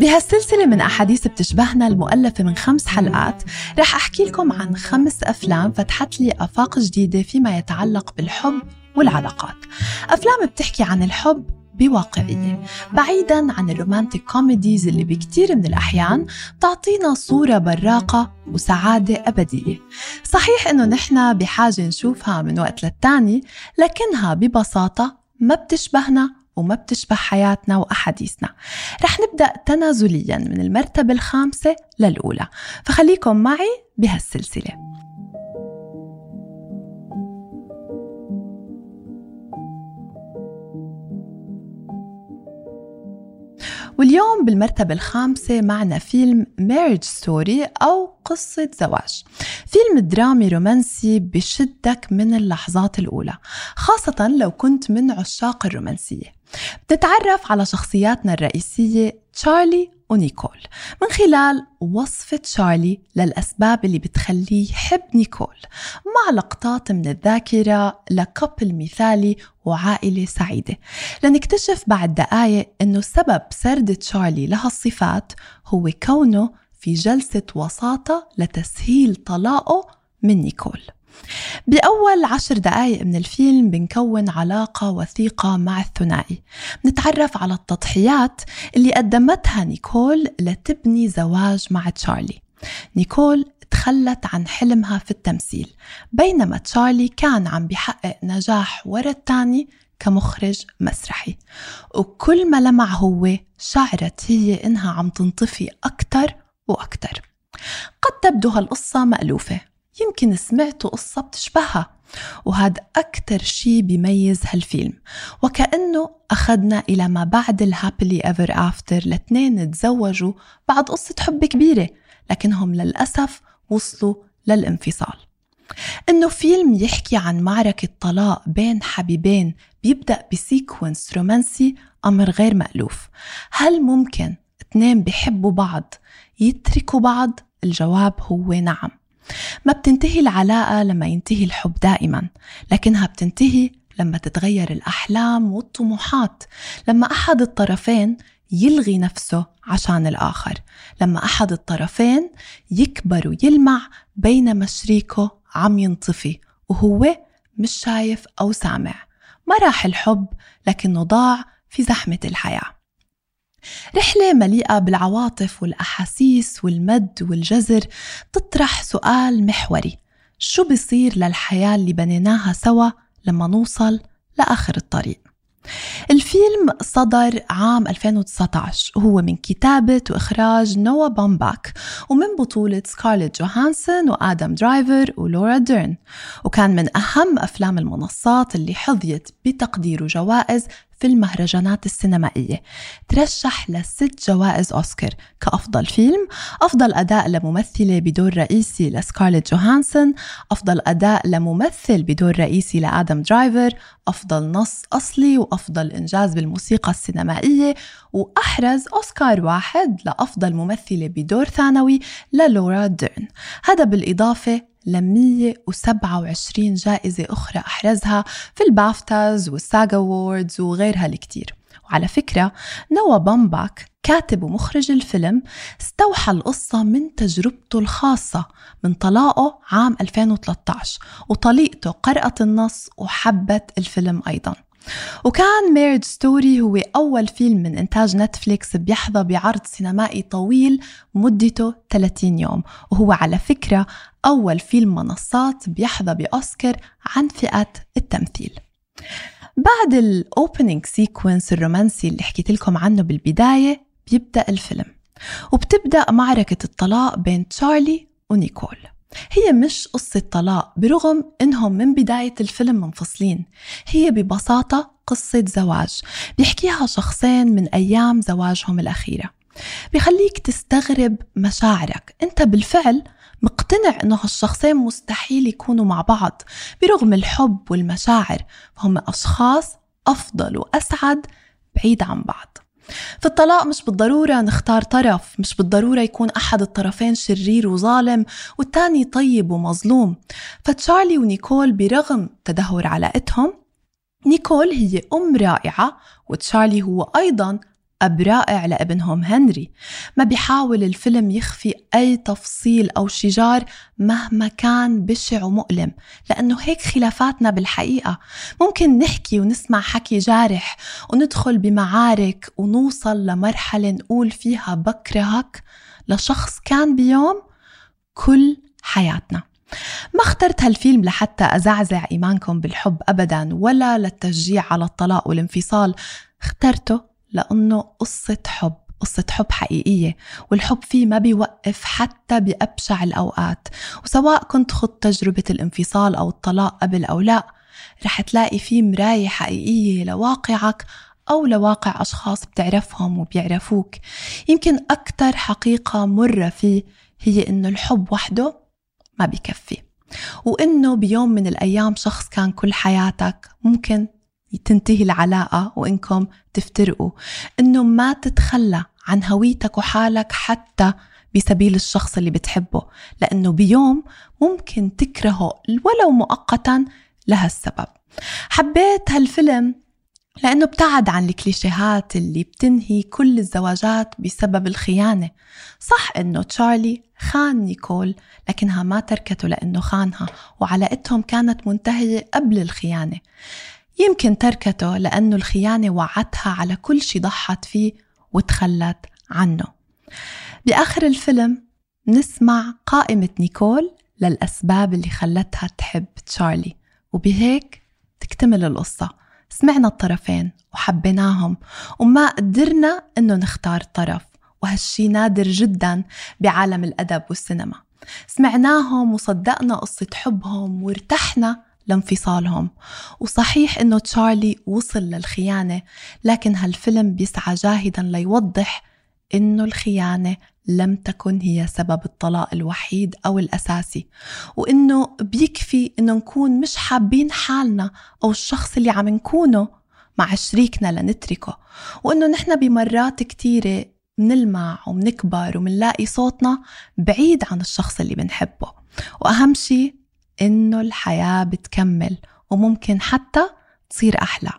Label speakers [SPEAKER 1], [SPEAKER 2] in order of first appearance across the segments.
[SPEAKER 1] بهالسلسلة من أحاديث بتشبهنا المؤلفة من خمس حلقات رح أحكي لكم عن خمس أفلام فتحت لي آفاق جديدة فيما يتعلق بالحب والعلاقات. أفلام بتحكي عن الحب بواقعية بعيدا عن ال romantic comedies اللي بكتير من الأحيان تعطينا صورة براقة وسعادة أبدية. صحيح إنه نحن بحاجة نشوفها من وقت للتاني لكنها ببساطة ما بتشبهنا وما بتشبه حياتنا وأحاديثنا. رح نبدأ تنازليا من المرتبة الخامسة للأولى. فخليكم معي بهالسلسلة. واليوم بالمرتبة الخامسة معنا فيلم Marriage Story أو قصة زواج. فيلم درامي رومانسي بشدك من اللحظات الأولى خاصة لو كنت من عشاق الرومانسية. بنتعرف على شخصياتنا الرئيسية تشارلي ونيكول. من خلال وصفة تشارلي للأسباب اللي بتخليه يحب نيكول مع لقطات من الذاكرة ل couple مثالي وعائلة سعيدة. لنكتشف بعد دقايق أنه سبب سرد تشارلي لها الصفات هو كونه في جلسة وساطة لتسهيل طلاقه من نيكول. بأول عشر دقايق من الفيلم بنكون علاقة وثيقة مع الثنائي. نتعرف على التضحيات اللي قدمتها نيكول لتبني زواج مع تشارلي. نيكول تخلت عن حلمها في التمثيل بينما تشارلي كان عم بيحقق نجاح ورا الثاني كمخرج مسرحي. وكل ما لمع هو شعرت هي إنها عم تنطفي أكتر وأكتر. قد تبدو هالقصة مألوفة. يمكن سمعتوا قصة بتشبهها وهذا أكتر شي بيميز هالفيلم. وكأنه أخذنا إلى ما بعد ال happily ever after لاثنين تزوجوا بعد قصة حب كبيرة لكنهم للأسف وصلوا للانفصال. إنه فيلم يحكي عن معركة طلاق بين حبيبين بيبدأ ب sequence رومانسي أمر غير مألوف. هل ممكن اثنين بيحبوا بعض يتركوا بعض؟ الجواب هو نعم. ما بتنتهي العلاقة لما ينتهي الحب دائما لكنها بتنتهي لما تتغير الأحلام والطموحات لما أحد الطرفين يلغي نفسه عشان الآخر لما أحد الطرفين يكبر ويلمع بينما شريكه عم ينطفي وهو مش شايف أو سامع. ما راح الحب لكنه ضاع في زحمة الحياة. رحلة مليئة بالعواطف والأحاسيس والمد والجزر. تطرح سؤال محوري. شو بيصير للحياة اللي بنيناها سوا لما نوصل لآخر الطريق؟ الفيلم صدر عام 2019 وهو من كتابة وإخراج نوا بامباك ومن بطولة سكارليت جوهانسون وآدم درايفر ولورا ديرن. وكان من أهم أفلام المنصات اللي حظيت بتقدير جوائز في المهرجانات السينمائية. ترشح لست جوائز أوسكار كأفضل فيلم أفضل أداء لممثلة بدور رئيسي لسكارليت جوهانسون أفضل أداء لممثل بدور رئيسي لآدم درايفر أفضل نص أصلي وأفضل إنجاز بالموسيقى السينمائية وأحرز أوسكار واحد لأفضل ممثلة بدور ثانوي للورا ديرن. هذا بالإضافة ل 127 جائزة أخرى أحرزها في ال BAFTAs وال SAG Awards وغيرها الكتير. وعلى فكرة نوا بامباك كاتب ومخرج الفيلم استوحى القصة من تجربته الخاصة من طلاقه عام 2013 وطليقته قرأت النص وحبت الفيلم أيضاً. وكان Marriage Story هو أول فيلم من إنتاج نتفليكس بيحظى بعرض سينمائي طويل مدته 30 يوم وهو على فكرة أول فيلم منصات بيحظى بأوسكار عن فئة التمثيل. بعد ال opening sequence الرومانسي اللي حكيت لكم عنه بالبداية بيبدأ الفيلم وبتبدأ معركة الطلاق بين تشارلي ونيكول. هي مش قصة طلاق برغم إنهم من بداية الفيلم منفصلين. هي ببساطة قصة زواج بيحكيها شخصين من أيام زواجهم الأخيرة. بيخليك تستغرب مشاعرك. أنت بالفعل مقتنع إنه هالشخصين مستحيل يكونوا مع بعض برغم الحب والمشاعر. فهم أشخاص أفضل وأسعد بعيد عن بعض. في الطلاق مش بالضرورة نختار طرف مش بالضرورة يكون أحد الطرفين شرير وظالم والتاني طيب ومظلوم. فتشارلي ونيكول برغم تدهور علاقتهم نيكول هي أم رائعة وتشارلي هو أيضا أب رائع لابنهم هنري. ما بيحاول الفيلم يخفي أي تفصيل أو شجار مهما كان بشع ومؤلم لأنه هيك خلافاتنا بالحقيقة. ممكن نحكي ونسمع حكي جارح وندخل بمعارك ونوصل لمرحلة نقول فيها بكرهك لشخص كان بيوم كل حياتنا. ما اخترت هالفيلم لحتى أزعزع إيمانكم بالحب أبدا ولا للتشجيع على الطلاق والانفصال. اخترته لأنه قصة حب قصة حب حقيقية والحب فيه ما بيوقف حتى بأبشع الأوقات. وسواء كنت خضت تجربة الانفصال أو الطلاق قبل أو لا رح تلاقي فيه مراية حقيقية لواقعك أو لواقع أشخاص بتعرفهم وبيعرفوك. يمكن أكتر حقيقة مرة فيه هي إنه الحب وحده ما بيكفي. وإنه بيوم من الأيام شخص كان كل حياتك ممكن تنتهي العلاقة وإنكم تفترقوا. إنه ما تتخلى عن هويتك وحالك حتى بسبيل الشخص اللي بتحبه لأنه بيوم ممكن تكرهه ولو مؤقتا لهالسبب. حبيت هالفيلم لأنه ابتعد عن الكليشيهات اللي بتنهي كل الزواجات بسبب الخيانة. صح إنه تشارلي خان نيكول لكنها ما تركته لأنه خانها وعلاقتهم كانت منتهية قبل الخيانة. يمكن تركته لأنه الخيانة وعدتها على كل شي ضحت فيه وتخلت عنه. بآخر الفيلم نسمع قائمة نيكول للأسباب اللي خلتها تحب تشارلي وبهيك تكتمل القصة. سمعنا الطرفين وحبيناهم وما قدرنا إنه نختار طرف وهالشي نادر جدا بعالم الأدب والسينما. سمعناهم وصدقنا قصة حبهم وارتحنا لانفصالهم. وصحيح إنه تشارلي وصل للخيانة لكن هالفيلم بيسعى جاهدا ليوضح إنه الخيانة لم تكن هي سبب الطلاق الوحيد أو الأساسي وإنه بيكفي إنه نكون مش حابين حالنا أو الشخص اللي عم نكونه مع شريكنا لنتركه وإنه نحن بمرات كتيرة منلمع ومنكبر ومنلاقي صوتنا بعيد عن الشخص اللي بنحبه. وأهم شي إنه الحياة بتكمل وممكن حتى تصير أحلى.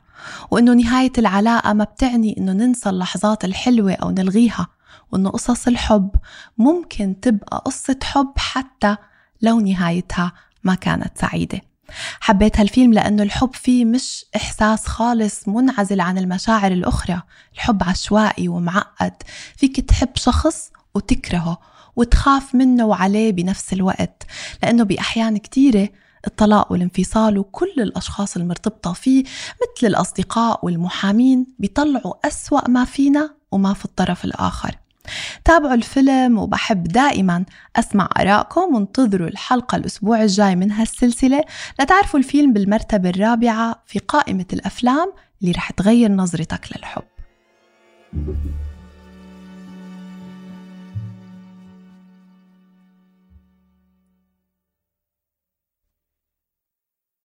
[SPEAKER 1] وإنه نهاية العلاقة ما بتعني إنه ننسى اللحظات الحلوة أو نلغيها. وإنه قصص الحب ممكن تبقى قصة حب حتى لو نهايتها ما كانت سعيدة. حبيت هالفيلم لأنه الحب فيه مش إحساس خالص منعزل عن المشاعر الأخرى. الحب عشوائي ومعقد. فيك تحب شخص وتكرهه. وتخاف منه وعليه بنفس الوقت لأنه بأحيان كتيرة الطلاق والانفصال وكل الأشخاص المرتبطة فيه مثل الأصدقاء والمحامين بيطلعوا أسوأ ما فينا وما في الطرف الآخر. تابعوا الفيلم وبحب دائما أسمع آرائكم وانتظروا الحلقة الأسبوع الجاي من هالسلسلة لتعرفوا الفيلم بالمرتبة الرابعة في قائمة الأفلام اللي رح تغير نظرتك للحب.